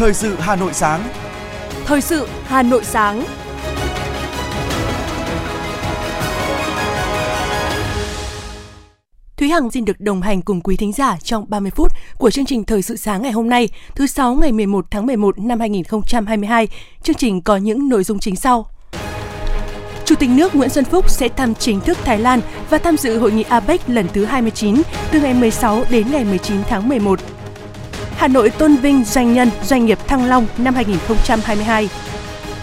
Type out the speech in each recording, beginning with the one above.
Thời sự Hà Nội sáng. Thời sự Hà Nội sáng. Thúy Hằng xin được đồng hành cùng quý thính giả trong 30 phút của chương trình Thời sự sáng ngày hôm nay, thứ sáu ngày 11 tháng 11 năm 2022. Chương trình có những nội dung chính sau. Chủ tịch nước Nguyễn Xuân Phúc sẽ thăm chính thức Thái Lan và tham dự hội nghị APEC lần thứ 29 từ ngày 16 đến ngày 19 tháng 11. Hà Nội tôn vinh doanh nhân doanh nghiệp Thăng Long năm 2022.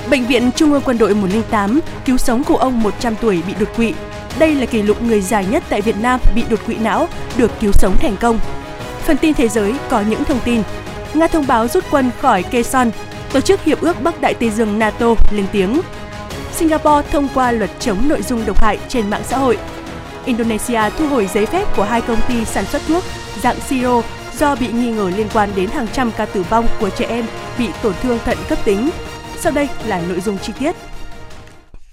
Bệnh viện Trung ương Quân đội 108 cứu sống cụ ông 100 tuổi bị đột quỵ. Đây là kỷ lục người già nhất tại Việt Nam bị đột quỵ não được cứu sống thành công. Phần tin thế giới có những thông tin. Nga thông báo rút quân khỏi Quezon, tổ chức Hiệp ước Bắc Đại Tây Dương NATO lên tiếng. Singapore thông qua luật chống nội dung độc hại trên mạng xã hội. Indonesia thu hồi giấy phép của hai công ty sản xuất thuốc dạng siro do bị nghi ngờ liên quan đến hàng trăm ca tử vong của trẻ em bị tổn thương thận cấp tính. Sau đây là nội dung chi tiết.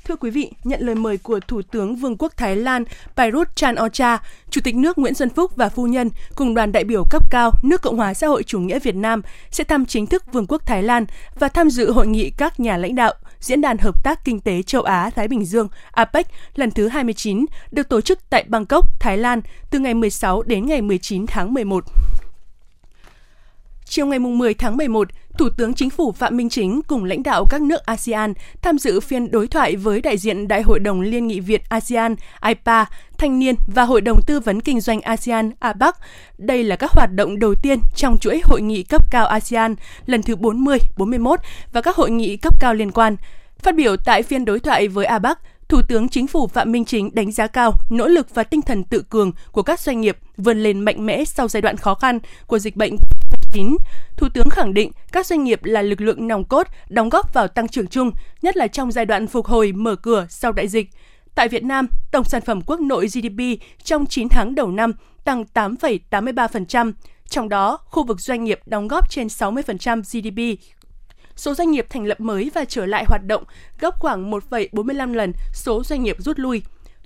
Thưa quý vị, nhận lời mời của Thủ tướng Vương quốc Thái Lan Prayut Chan-ocha, Chủ tịch nước Nguyễn Xuân Phúc và phu nhân cùng đoàn đại biểu cấp cao nước Cộng hòa xã hội chủ nghĩa Việt Nam sẽ thăm chính thức Vương quốc Thái Lan và tham dự hội nghị các nhà lãnh đạo Diễn đàn Hợp tác Kinh tế Châu Á-Thái Bình Dương APEC lần thứ 29 được tổ chức tại Bangkok, Thái Lan từ ngày 16 đến ngày 19 tháng 11. Chiều ngày 10 tháng 11, Thủ tướng Chính phủ Phạm Minh Chính cùng lãnh đạo các nước ASEAN tham dự phiên đối thoại với đại diện Đại hội đồng Liên nghị Việt ASEAN, IPA, Thanh niên và Hội đồng Tư vấn Kinh doanh ASEAN, ABAC. Đây là các hoạt động đầu tiên trong chuỗi hội nghị cấp cao ASEAN lần thứ 40, 41 và các hội nghị cấp cao liên quan. Phát biểu tại phiên đối thoại với ABAC, Thủ tướng Chính phủ Phạm Minh Chính đánh giá cao nỗ lực và tinh thần tự cường của các doanh nghiệp vươn lên mạnh mẽ sau giai đoạn khó khăn của dịch bệnh 2019. Thủ tướng khẳng định các doanh nghiệp là lực lượng nòng cốt đóng góp vào tăng trưởng chung, nhất là trong giai đoạn phục hồi mở cửa sau đại dịch. Tại Việt Nam, tổng sản phẩm quốc nội GDP trong 9 tháng đầu năm tăng 8,83%, trong đó khu vực doanh nghiệp đóng góp trên 60% GDP số doanh nghiệp thành lập mới và trở lại hoạt động gấp khoảng 1,45 lần số doanh nghiệp rút lui.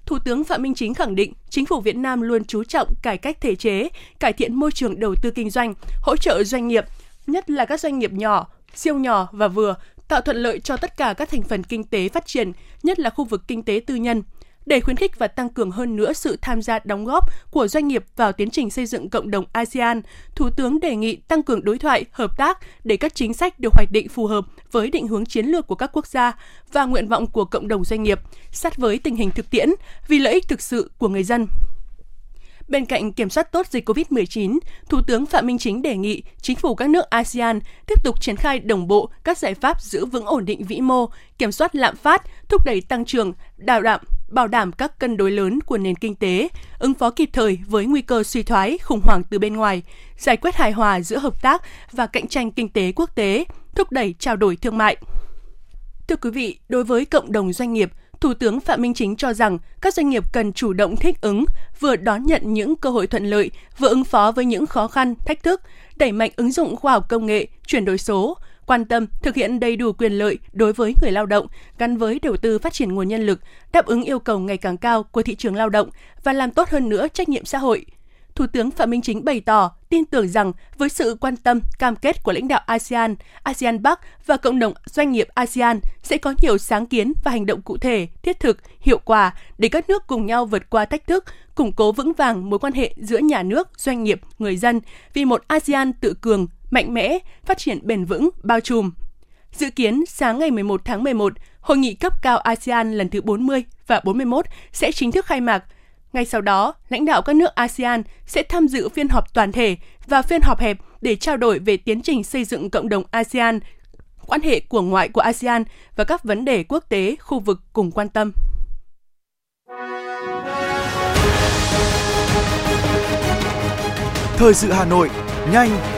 Thủ tướng Phạm Minh Chính khẳng định, chính phủ Việt Nam luôn chú trọng cải cách thể chế, cải thiện môi trường đầu tư kinh doanh, hỗ trợ doanh nghiệp, nhất là các doanh nghiệp nhỏ, siêu nhỏ và vừa, tạo thuận lợi cho tất cả các thành phần kinh tế phát triển, nhất là khu vực kinh tế tư nhân – để khuyến khích và tăng cường hơn nữa sự tham gia đóng góp của doanh nghiệp vào tiến trình xây dựng cộng đồng ASEAN, Thủ tướng đề nghị tăng cường đối thoại, hợp tác để các chính sách được hoạch định phù hợp với định hướng chiến lược của các quốc gia và nguyện vọng của cộng đồng doanh nghiệp, sát với tình hình thực tiễn vì lợi ích thực sự của người dân. Bên cạnh kiểm soát tốt dịch COVID-19, Thủ tướng Phạm Minh Chính đề nghị chính phủ các nước ASEAN tiếp tục triển khai đồng bộ các giải pháp giữ vững ổn định vĩ mô, kiểm soát lạm phát, thúc đẩy tăng trưởng, đào đảm bảo đảm các cân đối lớn của nền kinh tế, ứng phó kịp thời với nguy cơ suy thoái, khủng hoảng từ bên ngoài, giải quyết hài hòa giữa hợp tác và cạnh tranh kinh tế quốc tế, thúc đẩy trao đổi thương mại. Thưa quý vị, đối với cộng đồng doanh nghiệp, Thủ tướng Phạm Minh Chính cho rằng các doanh nghiệp cần chủ động thích ứng, vừa đón nhận những cơ hội thuận lợi, vừa ứng phó với những khó khăn, thách thức, đẩy mạnh ứng dụng khoa học công nghệ, chuyển đổi số, quan tâm thực hiện đầy đủ quyền lợi đối với người lao động gắn với đầu tư phát triển nguồn nhân lực, đáp ứng yêu cầu ngày càng cao của thị trường lao động và làm tốt hơn nữa trách nhiệm xã hội. Thủ tướng Phạm Minh Chính bày tỏ tin tưởng rằng với sự quan tâm, cam kết của lãnh đạo ASEAN, ASEAN Bắc và cộng đồng doanh nghiệp ASEAN sẽ có nhiều sáng kiến và hành động cụ thể, thiết thực, hiệu quả để các nước cùng nhau vượt qua thách thức, củng cố vững vàng mối quan hệ giữa nhà nước, doanh nghiệp, người dân vì một ASEAN tự cường, mạnh mẽ, phát triển bền vững, bao trùm. Dự kiến sáng ngày 11 tháng 11, hội nghị cấp cao ASEAN lần thứ 40 và 41 sẽ chính thức khai mạc. Ngay sau đó, lãnh đạo các nước ASEAN sẽ tham dự phiên họp toàn thể và phiên họp hẹp để trao đổi về tiến trình xây dựng cộng đồng ASEAN, quan hệ của ngoại của ASEAN và các vấn đề quốc tế khu vực cùng quan tâm. Thời sự Hà Nội, nhanh,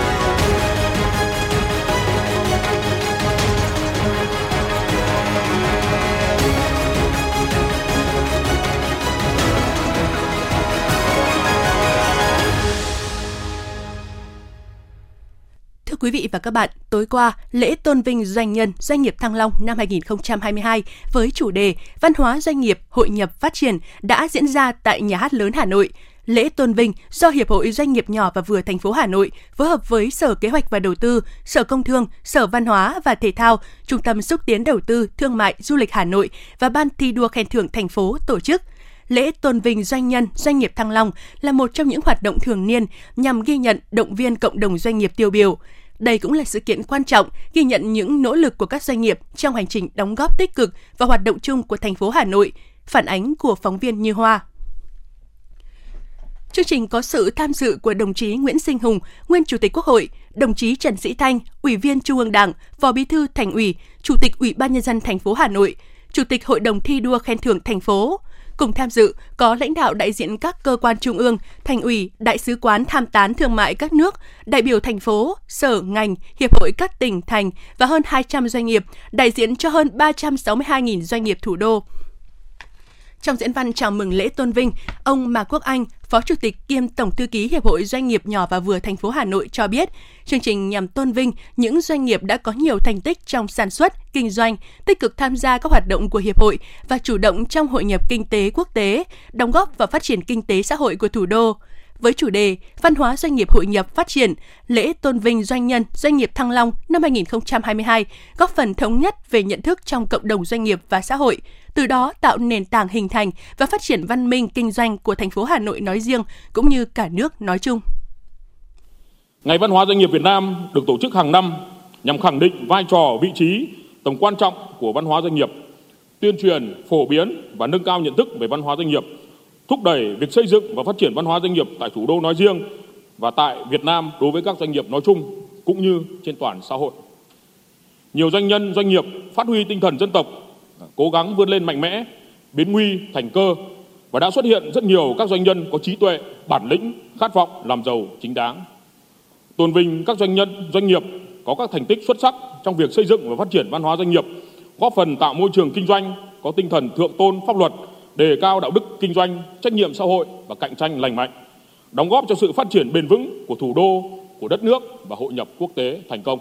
Quý vị và các bạn, tối qua, lễ tôn vinh doanh nhân doanh nghiệp Thăng Long năm 2022 với chủ đề Văn hóa doanh nghiệp hội nhập phát triển đã diễn ra tại Nhà hát lớn Hà Nội. Lễ tôn vinh do Hiệp hội Doanh nghiệp nhỏ và vừa thành phố Hà Nội phối hợp với Sở Kế hoạch và Đầu tư, Sở Công Thương, Sở Văn hóa và Thể thao, Trung tâm xúc tiến đầu tư, thương mại, du lịch Hà Nội và Ban thi đua khen thưởng thành phố tổ chức – lễ tôn vinh doanh nhân, doanh nghiệp Thăng Long là một trong những hoạt động thường niên nhằm ghi nhận, động viên cộng đồng doanh nghiệp tiêu biểu. Đây cũng là sự kiện quan trọng ghi nhận những nỗ lực của các doanh nghiệp trong hành trình đóng góp tích cực và hoạt động chung của thành phố Hà Nội, phản ánh của phóng viên Như Hoa. Chương trình có sự tham dự của đồng chí Nguyễn Sinh Hùng, nguyên Chủ tịch Quốc hội, đồng chí Trần Sĩ Thanh, Ủy viên Trung ương Đảng, Phó Bí thư Thành ủy, Chủ tịch Ủy ban nhân dân thành phố Hà Nội, Chủ tịch Hội đồng thi đua khen thưởng thành phố, Cùng tham dự có lãnh đạo đại diện các cơ quan trung ương, thành ủy, đại sứ quán tham tán thương mại các nước, đại biểu thành phố, sở, ngành, hiệp hội các tỉnh, thành và hơn 200 doanh nghiệp, đại diện cho hơn 362.000 doanh nghiệp thủ đô. Trong diễn văn chào mừng lễ tôn vinh, ông Mạc Quốc Anh, Phó Chủ tịch kiêm Tổng thư ký Hiệp hội Doanh nghiệp nhỏ và vừa thành phố Hà Nội cho biết, chương trình nhằm tôn vinh những doanh nghiệp đã có nhiều thành tích trong sản xuất, kinh doanh, tích cực tham gia các hoạt động của hiệp hội và chủ động trong hội nhập kinh tế quốc tế, đóng góp vào phát triển kinh tế xã hội của thủ đô với chủ đề Văn hóa doanh nghiệp hội nhập phát triển, lễ tôn vinh doanh nhân, doanh nghiệp Thăng Long năm 2022 góp phần thống nhất về nhận thức trong cộng đồng doanh nghiệp và xã hội, từ đó tạo nền tảng hình thành và phát triển văn minh kinh doanh của thành phố Hà Nội nói riêng cũng như cả nước nói chung. Ngày Văn hóa Doanh nghiệp Việt Nam được tổ chức hàng năm nhằm khẳng định vai trò, vị trí, tầm quan trọng của văn hóa doanh nghiệp, tuyên truyền, phổ biến và nâng cao nhận thức về văn hóa doanh nghiệp thúc đẩy việc xây dựng và phát triển văn hóa doanh nghiệp tại thủ đô nói riêng và tại Việt Nam đối với các doanh nghiệp nói chung cũng như trên toàn xã hội. Nhiều doanh nhân, doanh nghiệp phát huy tinh thần dân tộc, cố gắng vươn lên mạnh mẽ, biến nguy thành cơ và đã xuất hiện rất nhiều các doanh nhân có trí tuệ, bản lĩnh, khát vọng làm giàu chính đáng. Tôn vinh các doanh nhân, doanh nghiệp có các thành tích xuất sắc trong việc xây dựng và phát triển văn hóa doanh nghiệp, góp phần tạo môi trường kinh doanh có tinh thần thượng tôn pháp luật đề cao đạo đức kinh doanh, trách nhiệm xã hội và cạnh tranh lành mạnh, đóng góp cho sự phát triển bền vững của thủ đô, của đất nước và hội nhập quốc tế thành công.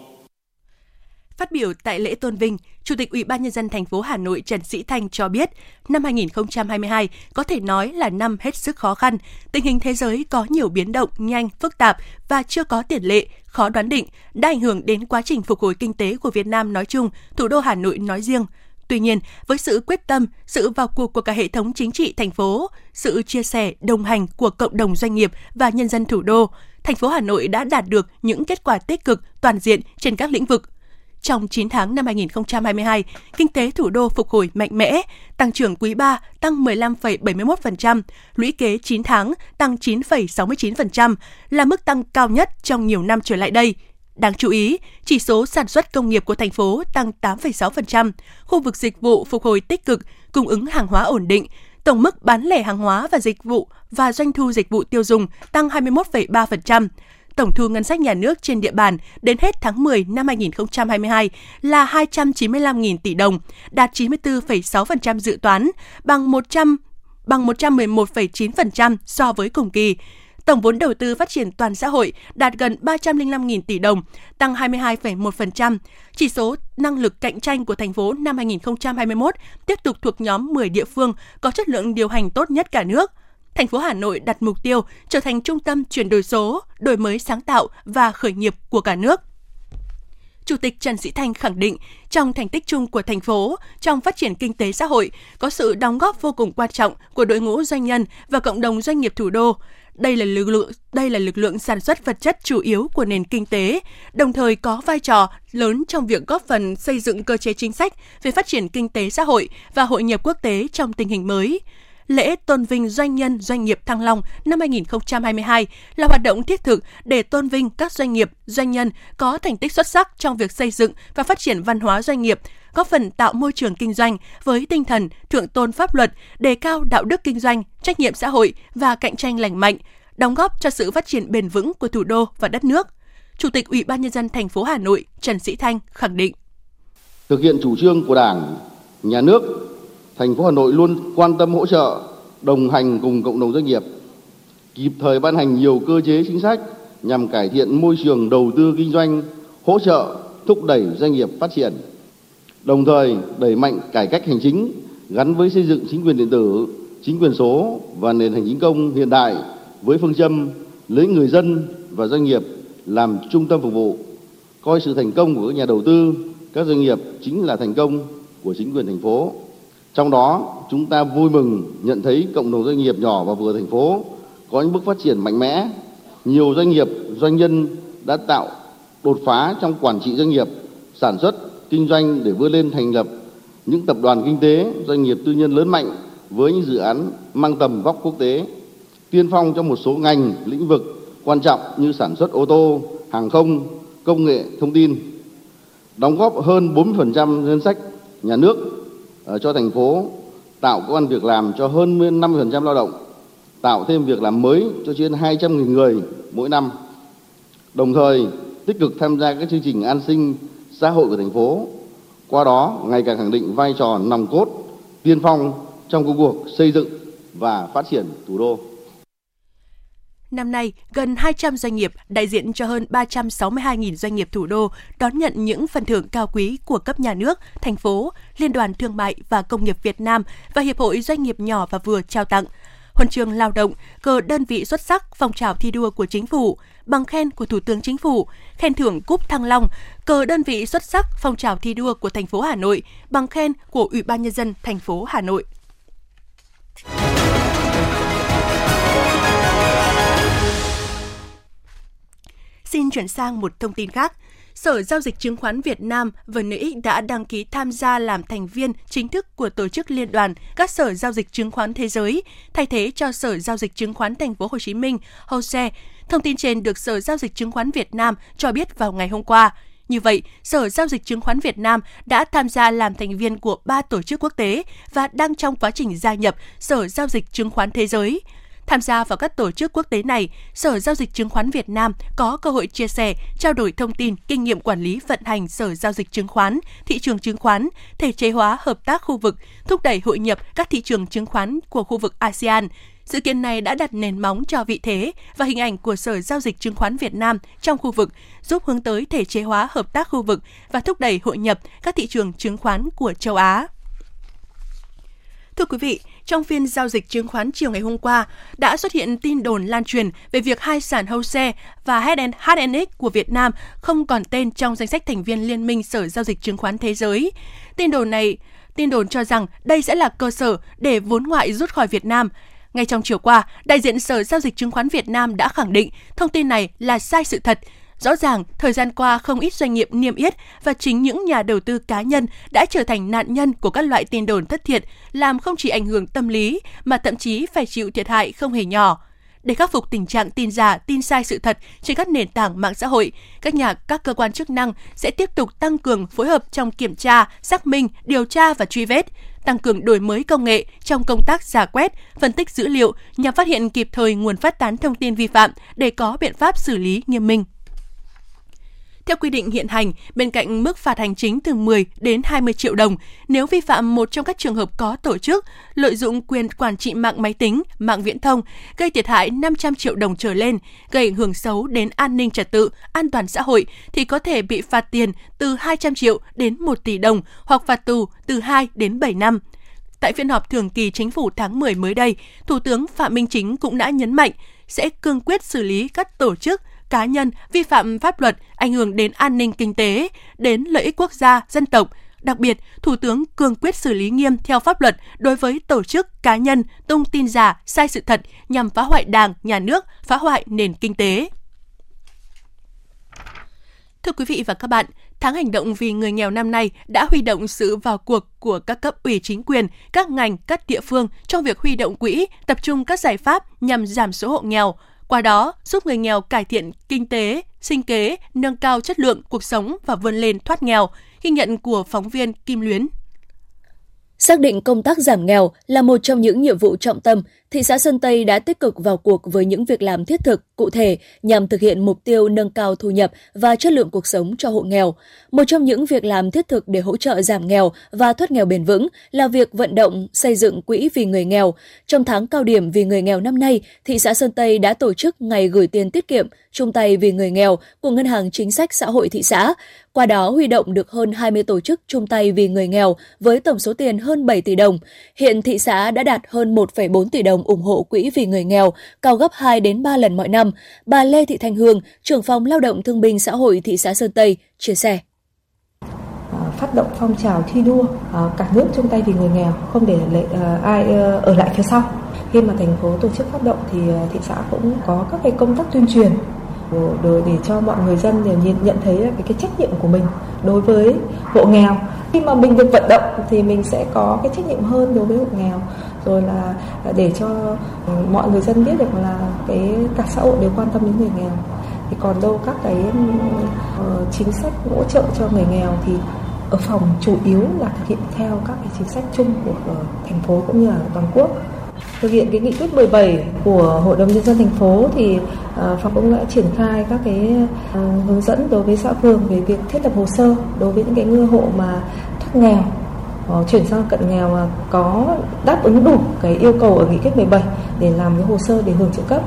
Phát biểu tại lễ tôn vinh, Chủ tịch Ủy ban nhân dân thành phố Hà Nội Trần Sĩ Thanh cho biết, năm 2022 có thể nói là năm hết sức khó khăn. Tình hình thế giới có nhiều biến động nhanh, phức tạp và chưa có tiền lệ, khó đoán định, đã ảnh hưởng đến quá trình phục hồi kinh tế của Việt Nam nói chung, thủ đô Hà Nội nói riêng. Tuy nhiên, với sự quyết tâm, sự vào cuộc của cả hệ thống chính trị thành phố, sự chia sẻ, đồng hành của cộng đồng doanh nghiệp và nhân dân thủ đô, thành phố Hà Nội đã đạt được những kết quả tích cực toàn diện trên các lĩnh vực. Trong 9 tháng năm 2022, kinh tế thủ đô phục hồi mạnh mẽ, tăng trưởng quý 3 tăng 15,71%, lũy kế 9 tháng tăng 9,69%, là mức tăng cao nhất trong nhiều năm trở lại đây – Đáng chú ý, chỉ số sản xuất công nghiệp của thành phố tăng 8,6%, khu vực dịch vụ phục hồi tích cực, cung ứng hàng hóa ổn định, tổng mức bán lẻ hàng hóa và dịch vụ và doanh thu dịch vụ tiêu dùng tăng 21,3%. Tổng thu ngân sách nhà nước trên địa bàn đến hết tháng 10 năm 2022 là 295.000 tỷ đồng, đạt 94,6% dự toán, bằng 100 bằng 111,9% so với cùng kỳ. Tổng vốn đầu tư phát triển toàn xã hội đạt gần 305.000 tỷ đồng, tăng 22,1%. Chỉ số năng lực cạnh tranh của thành phố năm 2021 tiếp tục thuộc nhóm 10 địa phương có chất lượng điều hành tốt nhất cả nước. Thành phố Hà Nội đặt mục tiêu trở thành trung tâm chuyển đổi số, đổi mới sáng tạo và khởi nghiệp của cả nước. Chủ tịch Trần Sĩ Thanh khẳng định, trong thành tích chung của thành phố, trong phát triển kinh tế xã hội, có sự đóng góp vô cùng quan trọng của đội ngũ doanh nhân và cộng đồng doanh nghiệp thủ đô. Đây là lực lượng đây là lực lượng sản xuất vật chất chủ yếu của nền kinh tế, đồng thời có vai trò lớn trong việc góp phần xây dựng cơ chế chính sách về phát triển kinh tế xã hội và hội nhập quốc tế trong tình hình mới lễ tôn vinh doanh nhân doanh nghiệp Thăng Long năm 2022 là hoạt động thiết thực để tôn vinh các doanh nghiệp, doanh nhân có thành tích xuất sắc trong việc xây dựng và phát triển văn hóa doanh nghiệp, góp phần tạo môi trường kinh doanh với tinh thần thượng tôn pháp luật, đề cao đạo đức kinh doanh, trách nhiệm xã hội và cạnh tranh lành mạnh, đóng góp cho sự phát triển bền vững của thủ đô và đất nước. Chủ tịch Ủy ban nhân dân thành phố Hà Nội Trần Sĩ Thanh khẳng định: Thực hiện chủ trương của Đảng, Nhà nước thành phố Hà Nội luôn quan tâm hỗ trợ, đồng hành cùng cộng đồng doanh nghiệp, kịp thời ban hành nhiều cơ chế chính sách nhằm cải thiện môi trường đầu tư kinh doanh, hỗ trợ thúc đẩy doanh nghiệp phát triển. Đồng thời đẩy mạnh cải cách hành chính gắn với xây dựng chính quyền điện tử, chính quyền số và nền hành chính công hiện đại với phương châm lấy người dân và doanh nghiệp làm trung tâm phục vụ, coi sự thành công của các nhà đầu tư, các doanh nghiệp chính là thành công của chính quyền thành phố. Trong đó, chúng ta vui mừng nhận thấy cộng đồng doanh nghiệp nhỏ và vừa thành phố có những bước phát triển mạnh mẽ. Nhiều doanh nghiệp, doanh nhân đã tạo đột phá trong quản trị doanh nghiệp, sản xuất, kinh doanh để vươn lên thành lập những tập đoàn kinh tế, doanh nghiệp tư nhân lớn mạnh với những dự án mang tầm vóc quốc tế, tiên phong trong một số ngành, lĩnh vực quan trọng như sản xuất ô tô, hàng không, công nghệ, thông tin, đóng góp hơn 40% ngân sách nhà nước Ờ, cho thành phố, tạo công an việc làm cho hơn 50% lao động, tạo thêm việc làm mới cho trên 200.000 người mỗi năm. Đồng thời, tích cực tham gia các chương trình an sinh xã hội của thành phố, qua đó ngày càng khẳng định vai trò nòng cốt, tiên phong trong công cuộc xây dựng và phát triển thủ đô. Năm nay, gần 200 doanh nghiệp đại diện cho hơn 362.000 doanh nghiệp thủ đô đón nhận những phần thưởng cao quý của cấp nhà nước, thành phố, Liên đoàn Thương mại và Công nghiệp Việt Nam và Hiệp hội Doanh nghiệp nhỏ và vừa trao tặng huân chương lao động, cờ đơn vị xuất sắc phong trào thi đua của chính phủ, bằng khen của Thủ tướng Chính phủ, khen thưởng cúp Thăng Long, cờ đơn vị xuất sắc phong trào thi đua của thành phố Hà Nội, bằng khen của Ủy ban nhân dân thành phố Hà Nội. Xin chuyển sang một thông tin khác. Sở Giao dịch Chứng khoán Việt Nam VNX đã đăng ký tham gia làm thành viên chính thức của tổ chức liên đoàn các sở giao dịch chứng khoán thế giới, thay thế cho Sở Giao dịch Chứng khoán Thành phố Hồ Chí Minh, HOSE. Thông tin trên được Sở Giao dịch Chứng khoán Việt Nam cho biết vào ngày hôm qua. Như vậy, Sở Giao dịch Chứng khoán Việt Nam đã tham gia làm thành viên của ba tổ chức quốc tế và đang trong quá trình gia nhập Sở Giao dịch Chứng khoán Thế giới. Tham gia vào các tổ chức quốc tế này, Sở Giao dịch Chứng khoán Việt Nam có cơ hội chia sẻ, trao đổi thông tin, kinh nghiệm quản lý vận hành Sở Giao dịch Chứng khoán, thị trường chứng khoán, thể chế hóa hợp tác khu vực, thúc đẩy hội nhập các thị trường chứng khoán của khu vực ASEAN. Sự kiện này đã đặt nền móng cho vị thế và hình ảnh của Sở Giao dịch Chứng khoán Việt Nam trong khu vực, giúp hướng tới thể chế hóa hợp tác khu vực và thúc đẩy hội nhập các thị trường chứng khoán của châu Á. Thưa quý vị, trong phiên giao dịch chứng khoán chiều ngày hôm qua, đã xuất hiện tin đồn lan truyền về việc hai sàn HOSE và HNX của Việt Nam không còn tên trong danh sách thành viên Liên minh Sở Giao dịch Chứng khoán Thế giới. Tin đồn này tin đồn cho rằng đây sẽ là cơ sở để vốn ngoại rút khỏi Việt Nam. Ngay trong chiều qua, đại diện Sở Giao dịch Chứng khoán Việt Nam đã khẳng định thông tin này là sai sự thật, Rõ ràng, thời gian qua không ít doanh nghiệp niêm yết và chính những nhà đầu tư cá nhân đã trở thành nạn nhân của các loại tin đồn thất thiệt, làm không chỉ ảnh hưởng tâm lý mà thậm chí phải chịu thiệt hại không hề nhỏ. Để khắc phục tình trạng tin giả, tin sai sự thật trên các nền tảng mạng xã hội, các nhà các cơ quan chức năng sẽ tiếp tục tăng cường phối hợp trong kiểm tra, xác minh, điều tra và truy vết, tăng cường đổi mới công nghệ trong công tác giả quét, phân tích dữ liệu nhằm phát hiện kịp thời nguồn phát tán thông tin vi phạm để có biện pháp xử lý nghiêm minh. Theo quy định hiện hành, bên cạnh mức phạt hành chính từ 10 đến 20 triệu đồng, nếu vi phạm một trong các trường hợp có tổ chức, lợi dụng quyền quản trị mạng máy tính, mạng viễn thông, gây thiệt hại 500 triệu đồng trở lên, gây ảnh hưởng xấu đến an ninh trật tự, an toàn xã hội thì có thể bị phạt tiền từ 200 triệu đến 1 tỷ đồng hoặc phạt tù từ 2 đến 7 năm. Tại phiên họp thường kỳ chính phủ tháng 10 mới đây, Thủ tướng Phạm Minh Chính cũng đã nhấn mạnh sẽ cương quyết xử lý các tổ chức, cá nhân vi phạm pháp luật ảnh hưởng đến an ninh kinh tế, đến lợi ích quốc gia, dân tộc. Đặc biệt, Thủ tướng cương quyết xử lý nghiêm theo pháp luật đối với tổ chức cá nhân tung tin giả, sai sự thật nhằm phá hoại Đảng, nhà nước, phá hoại nền kinh tế. Thưa quý vị và các bạn, Tháng hành động vì người nghèo năm nay đã huy động sự vào cuộc của các cấp ủy chính quyền, các ngành, các địa phương trong việc huy động quỹ, tập trung các giải pháp nhằm giảm số hộ nghèo, qua đó giúp người nghèo cải thiện kinh tế, sinh kế, nâng cao chất lượng cuộc sống và vươn lên thoát nghèo, ghi nhận của phóng viên Kim Luyến. Xác định công tác giảm nghèo là một trong những nhiệm vụ trọng tâm thị xã Sơn Tây đã tích cực vào cuộc với những việc làm thiết thực, cụ thể nhằm thực hiện mục tiêu nâng cao thu nhập và chất lượng cuộc sống cho hộ nghèo. Một trong những việc làm thiết thực để hỗ trợ giảm nghèo và thoát nghèo bền vững là việc vận động xây dựng quỹ vì người nghèo. Trong tháng cao điểm vì người nghèo năm nay, thị xã Sơn Tây đã tổ chức ngày gửi tiền tiết kiệm chung tay vì người nghèo của Ngân hàng Chính sách Xã hội thị xã. Qua đó huy động được hơn 20 tổ chức chung tay vì người nghèo với tổng số tiền hơn 7 tỷ đồng. Hiện thị xã đã đạt hơn 1,4 tỷ đồng ủng hộ quỹ vì người nghèo, cao gấp 2 đến 3 lần mọi năm. Bà Lê Thị Thanh Hương, trưởng phòng Lao động Thương binh Xã hội thị xã Sơn Tây, chia sẻ à, phát động phong trào thi đua à, cả nước chung tay vì người nghèo không để à, ai ờ, ở lại phía sau khi mà thành phố tổ chức phát động thì à, thị xã cũng có các cái công tác tuyên truyền Ờ, để, để cho mọi người dân đều nhìn nhận thấy cái, cái trách nhiệm của mình đối với hộ nghèo. Khi mà mình được vận động thì mình sẽ có cái trách nhiệm hơn đối với hộ nghèo. Rồi là à, để cho ừ, mọi người dân biết được là cái cả xã hội đều quan tâm đến người nghèo. Thì còn đâu các cái uh, chính sách hỗ trợ cho người nghèo thì ở phòng chủ yếu là thực hiện theo các cái chính sách chung của ờ, thành phố cũng như là toàn quốc. Thực hiện cái nghị quyết 17 của Hội đồng nhân dân thành phố thì Ờ, phòng cũng đã triển khai các cái ờ, hướng dẫn đối với xã phường về việc thiết lập hồ sơ đối với những cái ngư hộ mà thoát nghèo ờ, chuyển sang cận nghèo mà có đáp ứng đủ cái yêu cầu ở nghị quyết 17 để làm cái hồ sơ để hưởng trợ cấp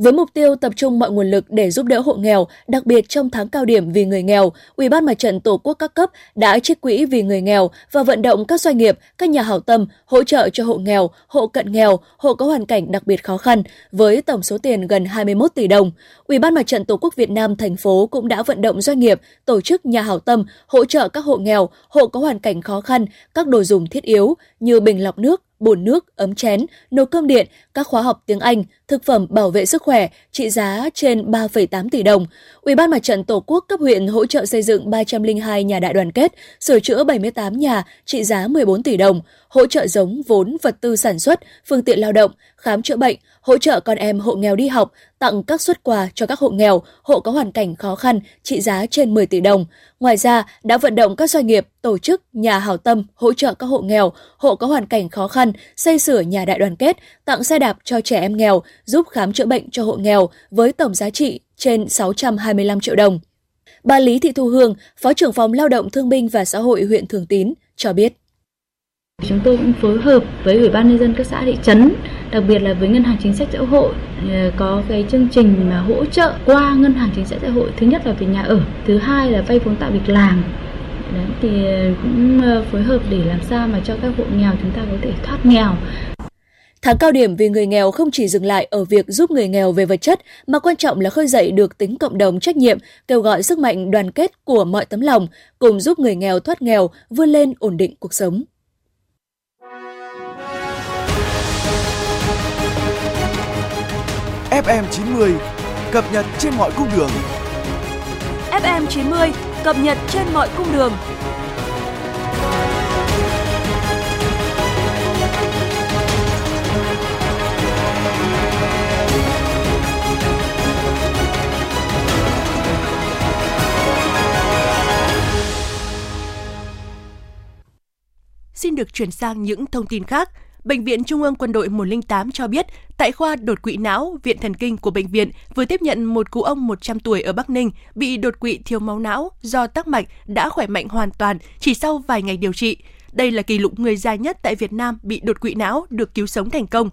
với mục tiêu tập trung mọi nguồn lực để giúp đỡ hộ nghèo, đặc biệt trong tháng cao điểm vì người nghèo, Ủy ban Mặt trận Tổ quốc các cấp đã trích quỹ vì người nghèo và vận động các doanh nghiệp, các nhà hảo tâm hỗ trợ cho hộ nghèo, hộ cận nghèo, hộ có hoàn cảnh đặc biệt khó khăn với tổng số tiền gần 21 tỷ đồng. Ủy ban Mặt trận Tổ quốc Việt Nam thành phố cũng đã vận động doanh nghiệp, tổ chức nhà hảo tâm hỗ trợ các hộ nghèo, hộ có hoàn cảnh khó khăn các đồ dùng thiết yếu như bình lọc nước, bồn nước, ấm chén, nồi cơm điện, các khóa học tiếng Anh, thực phẩm bảo vệ sức khỏe trị giá trên 3,8 tỷ đồng. Ủy ban Mặt trận Tổ quốc cấp huyện hỗ trợ xây dựng 302 nhà đại đoàn kết, sửa chữa 78 nhà trị giá 14 tỷ đồng, hỗ trợ giống, vốn, vật tư sản xuất, phương tiện lao động, khám chữa bệnh, hỗ trợ con em hộ nghèo đi học, tặng các xuất quà cho các hộ nghèo, hộ có hoàn cảnh khó khăn trị giá trên 10 tỷ đồng. Ngoài ra, đã vận động các doanh nghiệp, tổ chức, nhà hảo tâm hỗ trợ các hộ nghèo, hộ có hoàn cảnh khó khăn, xây sửa nhà đại đoàn kết, tặng xe đạp cho trẻ em nghèo, giúp khám chữa bệnh cho hộ nghèo với tổng giá trị trên 625 triệu đồng. Bà Lý Thị Thu Hương, Phó trưởng phòng Lao động Thương binh và Xã hội huyện Thường Tín cho biết. Chúng tôi cũng phối hợp với Ủy ban nhân dân các xã thị trấn, đặc biệt là với Ngân hàng Chính sách Xã hội ờ, có cái chương trình mà hỗ trợ qua Ngân hàng Chính sách Xã hội. Thứ nhất là về nhà ở, thứ hai là vay vốn tạo việc làm. Đấy, thì ờ, cũng ờ, phối hợp để làm sao mà cho các hộ nghèo chúng ta có thể thoát nghèo. Tháng cao điểm vì người nghèo không chỉ dừng lại ở việc giúp người nghèo về vật chất, mà quan trọng là khơi dậy được tính cộng đồng trách nhiệm, kêu gọi sức mạnh đoàn kết của mọi tấm lòng, cùng giúp người nghèo thoát nghèo, vươn lên ổn định cuộc sống. FM90 cập nhật trên mọi cung đường. FM90 cập nhật trên mọi cung đường. Xin được chuyển sang những thông tin khác. Bệnh viện Trung ương Quân đội 108 cho biết, tại khoa đột quỵ não, Viện Thần Kinh của bệnh viện vừa tiếp nhận một cụ ông 100 tuổi ở Bắc Ninh bị đột quỵ thiếu máu não do tắc mạch đã khỏe mạnh hoàn toàn chỉ sau vài ngày điều trị. Đây là kỷ lục người già nhất tại Việt Nam bị đột quỵ não được cứu sống thành công.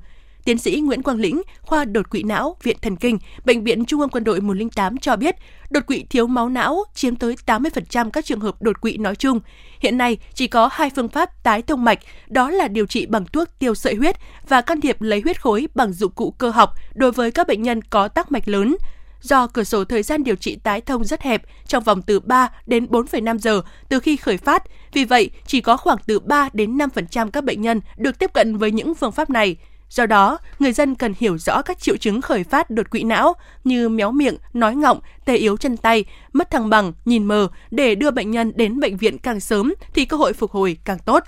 Tiến sĩ Nguyễn Quang Lĩnh, khoa đột quỵ não, Viện Thần Kinh, Bệnh viện Trung ương Quân đội 108 cho biết, đột quỵ thiếu máu não chiếm tới 80% các trường hợp đột quỵ nói chung. Hiện nay, chỉ có hai phương pháp tái thông mạch, đó là điều trị bằng thuốc tiêu sợi huyết và can thiệp lấy huyết khối bằng dụng cụ cơ học đối với các bệnh nhân có tắc mạch lớn do cửa sổ thời gian điều trị tái thông rất hẹp trong vòng từ 3 đến 4,5 giờ từ khi khởi phát. Vì vậy, chỉ có khoảng từ 3 đến 5% các bệnh nhân được tiếp cận với những phương pháp này. Do đó, người dân cần hiểu rõ các triệu chứng khởi phát đột quỵ não như méo miệng, nói ngọng, tê yếu chân tay, mất thăng bằng, nhìn mờ để đưa bệnh nhân đến bệnh viện càng sớm thì cơ hội phục hồi càng tốt.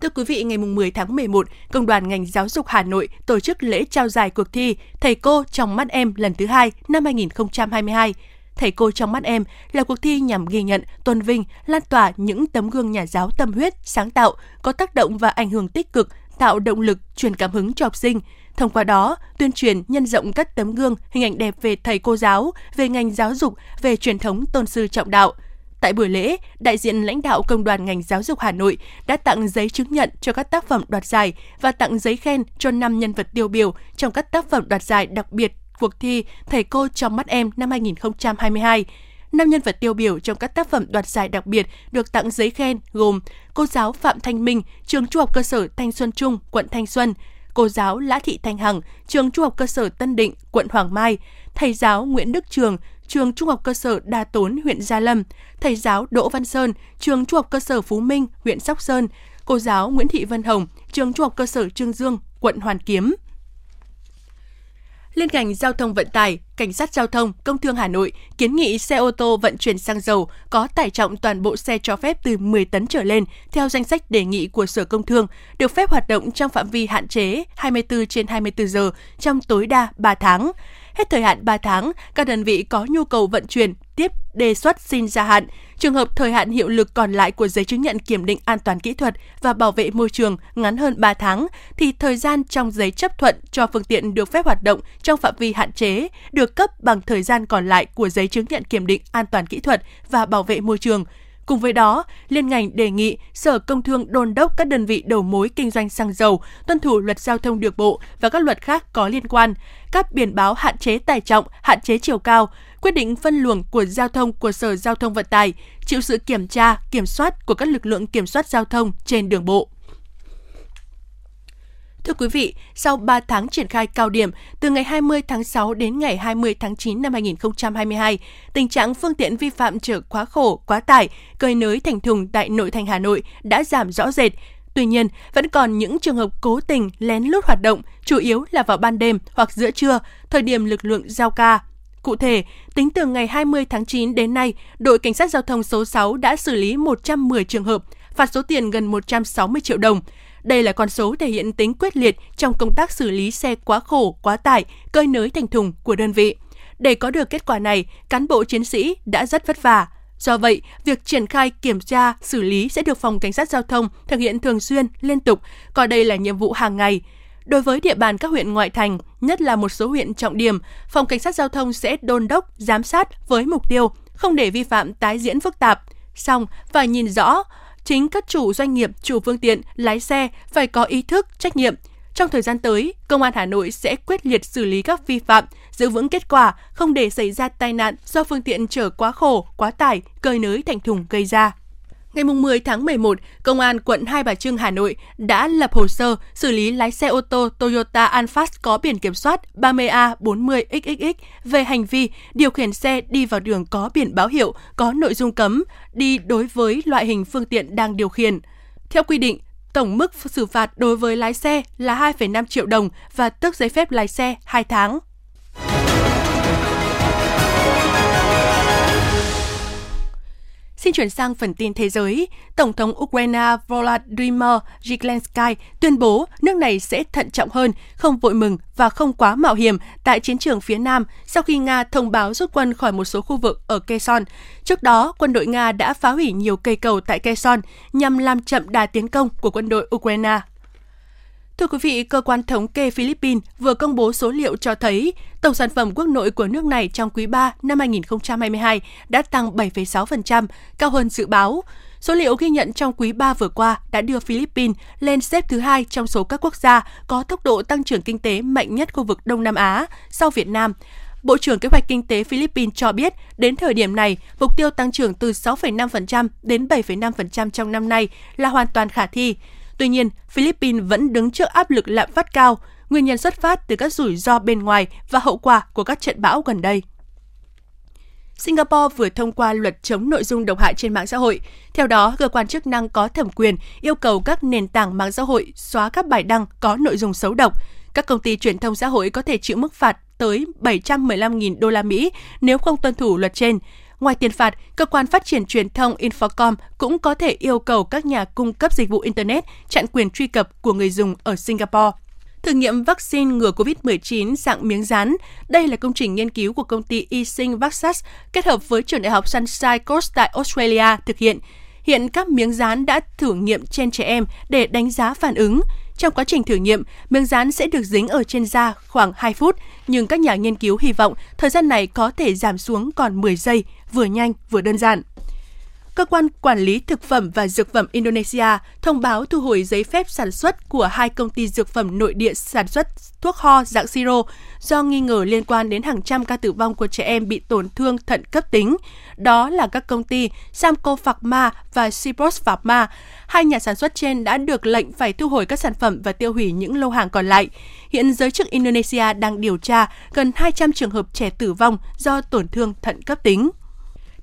Thưa quý vị, ngày 10 tháng 11, Công đoàn ngành giáo dục Hà Nội tổ chức lễ trao giải cuộc thi Thầy cô trong mắt em lần thứ hai năm 2022. Thầy cô trong mắt em là cuộc thi nhằm ghi nhận, tôn vinh, lan tỏa những tấm gương nhà giáo tâm huyết, sáng tạo, có tác động và ảnh hưởng tích cực tạo động lực, truyền cảm hứng cho học sinh. Thông qua đó, tuyên truyền nhân rộng các tấm gương, hình ảnh đẹp về thầy cô giáo, về ngành giáo dục, về truyền thống tôn sư trọng đạo. Tại buổi lễ, đại diện lãnh đạo Công đoàn ngành giáo dục Hà Nội đã tặng giấy chứng nhận cho các tác phẩm đoạt giải và tặng giấy khen cho 5 nhân vật tiêu biểu trong các tác phẩm đoạt giải đặc biệt cuộc thi Thầy cô trong mắt em năm 2022. Năm nhân vật tiêu biểu trong các tác phẩm đoạt giải đặc biệt được tặng giấy khen gồm cô giáo Phạm Thanh Minh, trường Trung học cơ sở Thanh Xuân Trung, quận Thanh Xuân, cô giáo Lã Thị Thanh Hằng, trường Trung học cơ sở Tân Định, quận Hoàng Mai, thầy giáo Nguyễn Đức Trường, trường Trung học cơ sở Đa Tốn, huyện Gia Lâm, thầy giáo Đỗ Văn Sơn, trường Trung học cơ sở Phú Minh, huyện Sóc Sơn, cô giáo Nguyễn Thị Vân Hồng, trường Trung học cơ sở Trương Dương, quận Hoàn Kiếm. Liên ngành giao thông vận tải, cảnh sát giao thông, công thương Hà Nội kiến nghị xe ô tô vận chuyển xăng dầu có tải trọng toàn bộ xe cho phép từ 10 tấn trở lên theo danh sách đề nghị của Sở Công Thương, được phép hoạt động trong phạm vi hạn chế 24 trên 24 giờ trong tối đa 3 tháng. Hết thời hạn 3 tháng, các đơn vị có nhu cầu vận chuyển tiếp đề xuất xin gia hạn. Trường hợp thời hạn hiệu lực còn lại của giấy chứng nhận kiểm định an toàn kỹ thuật và bảo vệ môi trường ngắn hơn 3 tháng, thì thời gian trong giấy chấp thuận cho phương tiện được phép hoạt động trong phạm vi hạn chế, được cấp bằng thời gian còn lại của giấy chứng nhận kiểm định an toàn kỹ thuật và bảo vệ môi trường. Cùng với đó, liên ngành đề nghị Sở Công Thương đôn đốc các đơn vị đầu mối kinh doanh xăng dầu tuân thủ luật giao thông đường bộ và các luật khác có liên quan, các biển báo hạn chế tải trọng, hạn chế chiều cao, quyết định phân luồng của giao thông của Sở Giao thông Vận tải, chịu sự kiểm tra, kiểm soát của các lực lượng kiểm soát giao thông trên đường bộ. Thưa quý vị, sau 3 tháng triển khai cao điểm, từ ngày 20 tháng 6 đến ngày 20 tháng 9 năm 2022, tình trạng phương tiện vi phạm chở quá khổ, quá tải, cơi nới thành thùng tại nội thành Hà Nội đã giảm rõ rệt. Tuy nhiên, vẫn còn những trường hợp cố tình lén lút hoạt động, chủ yếu là vào ban đêm hoặc giữa trưa, thời điểm lực lượng giao ca. Cụ thể, tính từ ngày 20 tháng 9 đến nay, đội Cảnh sát Giao thông số 6 đã xử lý 110 trường hợp, phạt số tiền gần 160 triệu đồng. Đây là con số thể hiện tính quyết liệt trong công tác xử lý xe quá khổ, quá tải, cơi nới thành thùng của đơn vị. Để có được kết quả này, cán bộ chiến sĩ đã rất vất vả. Do vậy, việc triển khai kiểm tra, xử lý sẽ được Phòng Cảnh sát Giao thông thực hiện thường xuyên, liên tục, coi đây là nhiệm vụ hàng ngày. Đối với địa bàn các huyện ngoại thành, nhất là một số huyện trọng điểm, Phòng Cảnh sát Giao thông sẽ đôn đốc, giám sát với mục tiêu không để vi phạm tái diễn phức tạp. Xong, phải nhìn rõ, chính các chủ doanh nghiệp, chủ phương tiện, lái xe phải có ý thức, trách nhiệm. Trong thời gian tới, Công an Hà Nội sẽ quyết liệt xử lý các vi phạm, giữ vững kết quả, không để xảy ra tai nạn do phương tiện chở quá khổ, quá tải, cơi nới thành thùng gây ra. Ngày 10 tháng 11, Công an quận Hai Bà Trưng, Hà Nội đã lập hồ sơ xử lý lái xe ô tô Toyota Alphard có biển kiểm soát 30A40XXX về hành vi điều khiển xe đi vào đường có biển báo hiệu có nội dung cấm đi đối với loại hình phương tiện đang điều khiển. Theo quy định, tổng mức xử phạt đối với lái xe là 2,5 triệu đồng và tước giấy phép lái xe 2 tháng. Xin chuyển sang phần tin thế giới. Tổng thống Ukraine Volodymyr Zelensky tuyên bố nước này sẽ thận trọng hơn, không vội mừng và không quá mạo hiểm tại chiến trường phía Nam sau khi Nga thông báo rút quân khỏi một số khu vực ở Kherson. Trước đó, quân đội Nga đã phá hủy nhiều cây cầu tại Kherson nhằm làm chậm đà tiến công của quân đội Ukraine. Thưa quý vị, cơ quan thống kê Philippines vừa công bố số liệu cho thấy tổng sản phẩm quốc nội của nước này trong quý 3 năm 2022 đã tăng 7,6%, cao hơn dự báo. Số liệu ghi nhận trong quý 3 vừa qua đã đưa Philippines lên xếp thứ hai trong số các quốc gia có tốc độ tăng trưởng kinh tế mạnh nhất khu vực Đông Nam Á sau Việt Nam. Bộ trưởng Kế hoạch Kinh tế Philippines cho biết, đến thời điểm này, mục tiêu tăng trưởng từ 6,5% đến 7,5% trong năm nay là hoàn toàn khả thi. Tuy nhiên, Philippines vẫn đứng trước áp lực lạm phát cao, nguyên nhân xuất phát từ các rủi ro bên ngoài và hậu quả của các trận bão gần đây. Singapore vừa thông qua luật chống nội dung độc hại trên mạng xã hội. Theo đó, cơ quan chức năng có thẩm quyền yêu cầu các nền tảng mạng xã hội xóa các bài đăng có nội dung xấu độc. Các công ty truyền thông xã hội có thể chịu mức phạt tới 715.000 đô la Mỹ nếu không tuân thủ luật trên. Ngoài tiền phạt, cơ quan phát triển truyền thông Infocom cũng có thể yêu cầu các nhà cung cấp dịch vụ Internet chặn quyền truy cập của người dùng ở Singapore. Thử nghiệm vaccine ngừa COVID-19 dạng miếng rán. Đây là công trình nghiên cứu của công ty eSync Vaxas kết hợp với trường đại học Sunshine Coast tại Australia thực hiện. Hiện các miếng rán đã thử nghiệm trên trẻ em để đánh giá phản ứng. Trong quá trình thử nghiệm, miếng dán sẽ được dính ở trên da khoảng 2 phút, nhưng các nhà nghiên cứu hy vọng thời gian này có thể giảm xuống còn 10 giây, vừa nhanh, vừa đơn giản. Cơ quan Quản lý Thực phẩm và Dược phẩm Indonesia thông báo thu hồi giấy phép sản xuất của hai công ty dược phẩm nội địa sản xuất thuốc ho dạng siro do nghi ngờ liên quan đến hàng trăm ca tử vong của trẻ em bị tổn thương thận cấp tính. Đó là các công ty Samco Pharma và Cipros Pharma. Hai nhà sản xuất trên đã được lệnh phải thu hồi các sản phẩm và tiêu hủy những lô hàng còn lại. Hiện giới chức Indonesia đang điều tra gần 200 trường hợp trẻ tử vong do tổn thương thận cấp tính.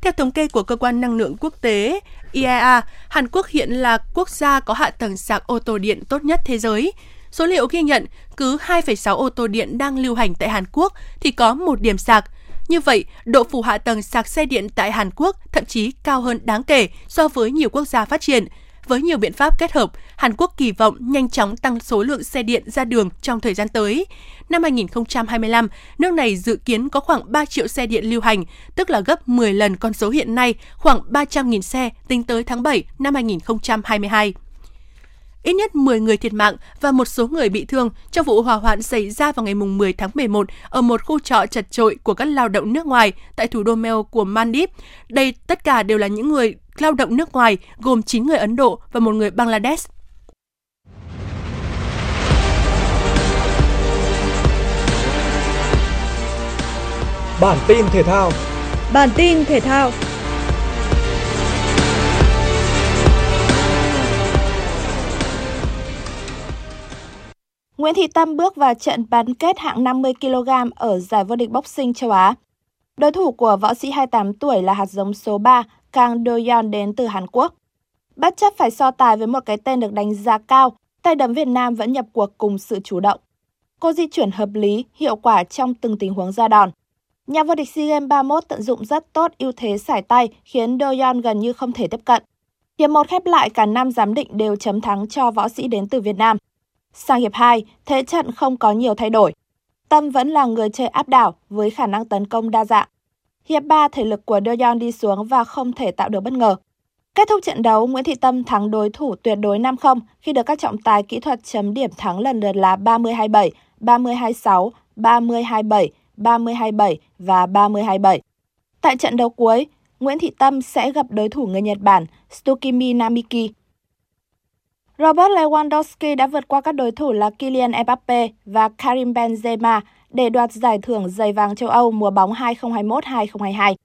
Theo thống kê của Cơ quan Năng lượng Quốc tế IEA, Hàn Quốc hiện là quốc gia có hạ tầng sạc ô tô điện tốt nhất thế giới. Số liệu ghi nhận cứ 2,6 ô tô điện đang lưu hành tại Hàn Quốc thì có một điểm sạc. Như vậy, độ phủ hạ tầng sạc xe điện tại Hàn Quốc thậm chí cao hơn đáng kể so với nhiều quốc gia phát triển. Với nhiều biện pháp kết hợp, Hàn Quốc kỳ vọng nhanh chóng tăng số lượng xe điện ra đường trong thời gian tới. Năm 2025, nước này dự kiến có khoảng 3 triệu xe điện lưu hành, tức là gấp 10 lần con số hiện nay, khoảng 300.000 xe tính tới tháng 7 năm 2022 ít nhất 10 người thiệt mạng và một số người bị thương trong vụ hỏa hoạn xảy ra vào ngày 10 tháng 11 ở một khu trọ chật trội của các lao động nước ngoài tại thủ đô Mel của Maldives. Đây tất cả đều là những người lao động nước ngoài, gồm 9 người Ấn Độ và một người Bangladesh. Bản tin thể thao Bản tin thể thao Nguyễn Thị Tâm bước vào trận bán kết hạng 50 kg ở giải vô địch boxing châu Á. Đối thủ của võ sĩ 28 tuổi là hạt giống số 3, Kang Do-yeon đến từ Hàn Quốc. Bất chấp phải so tài với một cái tên được đánh giá cao, tay đấm Việt Nam vẫn nhập cuộc cùng sự chủ động. Cô di chuyển hợp lý, hiệu quả trong từng tình huống ra đòn. Nhà vô địch SEA Games 31 tận dụng rất tốt ưu thế sải tay khiến Doyon gần như không thể tiếp cận. Hiệp 1 khép lại cả năm giám định đều chấm thắng cho võ sĩ đến từ Việt Nam. Sang hiệp 2, thế trận không có nhiều thay đổi. Tâm vẫn là người chơi áp đảo với khả năng tấn công đa dạng. Hiệp 3, thể lực của Doyon đi xuống và không thể tạo được bất ngờ. Kết thúc trận đấu, Nguyễn Thị Tâm thắng đối thủ tuyệt đối 5-0 khi được các trọng tài kỹ thuật chấm điểm thắng lần lượt là 30-27, 30-26, 30-27, 30-27 và 30-27. Tại trận đấu cuối, Nguyễn Thị Tâm sẽ gặp đối thủ người Nhật Bản Tsukimi Namiki. Robert Lewandowski đã vượt qua các đối thủ là Kylian Mbappe và Karim Benzema để đoạt giải thưởng giày vàng châu Âu mùa bóng 2021-2022.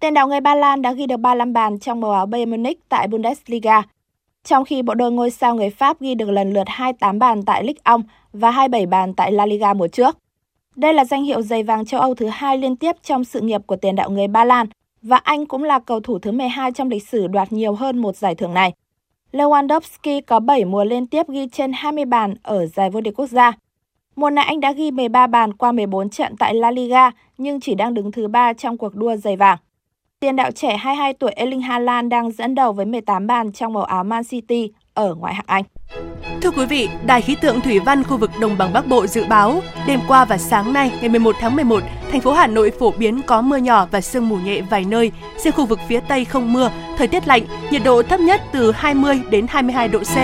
Tiền đạo người Ba Lan đã ghi được 35 bàn trong màu áo Bayern Munich tại Bundesliga, trong khi bộ đôi ngôi sao người Pháp ghi được lần lượt 28 bàn tại Ligue 1 và 27 bàn tại La Liga mùa trước. Đây là danh hiệu giày vàng châu Âu thứ hai liên tiếp trong sự nghiệp của tiền đạo người Ba Lan và anh cũng là cầu thủ thứ 12 trong lịch sử đoạt nhiều hơn một giải thưởng này. Lewandowski có 7 mùa liên tiếp ghi trên 20 bàn ở giải vô địch quốc gia. Mùa này anh đã ghi 13 bàn qua 14 trận tại La Liga, nhưng chỉ đang đứng thứ 3 trong cuộc đua giày vàng. Tiền đạo trẻ 22 tuổi Erling Haaland đang dẫn đầu với 18 bàn trong màu áo Man City ở ngoại hạng Anh. Thưa quý vị, Đài khí tượng thủy văn khu vực Đồng bằng Bắc Bộ dự báo đêm qua và sáng nay ngày 11 tháng 11, thành phố Hà Nội phổ biến có mưa nhỏ và sương mù nhẹ vài nơi. Riêng khu vực phía Tây không mưa, thời tiết lạnh, nhiệt độ thấp nhất từ 20 đến 22 độ C.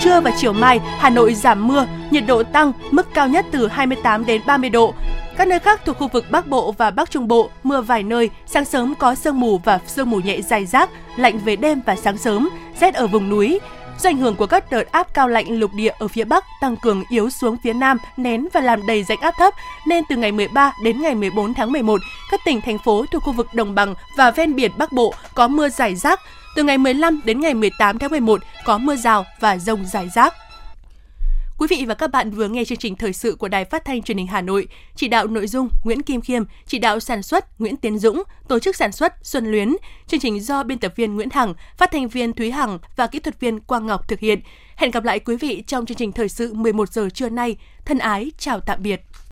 Trưa và chiều mai, Hà Nội giảm mưa, nhiệt độ tăng, mức cao nhất từ 28 đến 30 độ. Các nơi khác thuộc khu vực Bắc Bộ và Bắc Trung Bộ mưa vài nơi, sáng sớm có sương mù và sương mù nhẹ dài rác, lạnh về đêm và sáng sớm, rét ở vùng núi. Do ảnh hưởng của các đợt áp cao lạnh lục địa ở phía Bắc tăng cường yếu xuống phía Nam, nén và làm đầy rãnh áp thấp, nên từ ngày 13 đến ngày 14 tháng 11, các tỉnh, thành phố thuộc khu vực đồng bằng và ven biển Bắc Bộ có mưa rải rác. Từ ngày 15 đến ngày 18 tháng 11 có mưa rào và rông rải rác. Quý vị và các bạn vừa nghe chương trình thời sự của Đài Phát thanh Truyền hình Hà Nội, chỉ đạo nội dung Nguyễn Kim Khiêm, chỉ đạo sản xuất Nguyễn Tiến Dũng, tổ chức sản xuất Xuân Luyến. Chương trình do biên tập viên Nguyễn Hằng, phát thanh viên Thúy Hằng và kỹ thuật viên Quang Ngọc thực hiện. Hẹn gặp lại quý vị trong chương trình thời sự 11 giờ trưa nay. Thân ái chào tạm biệt.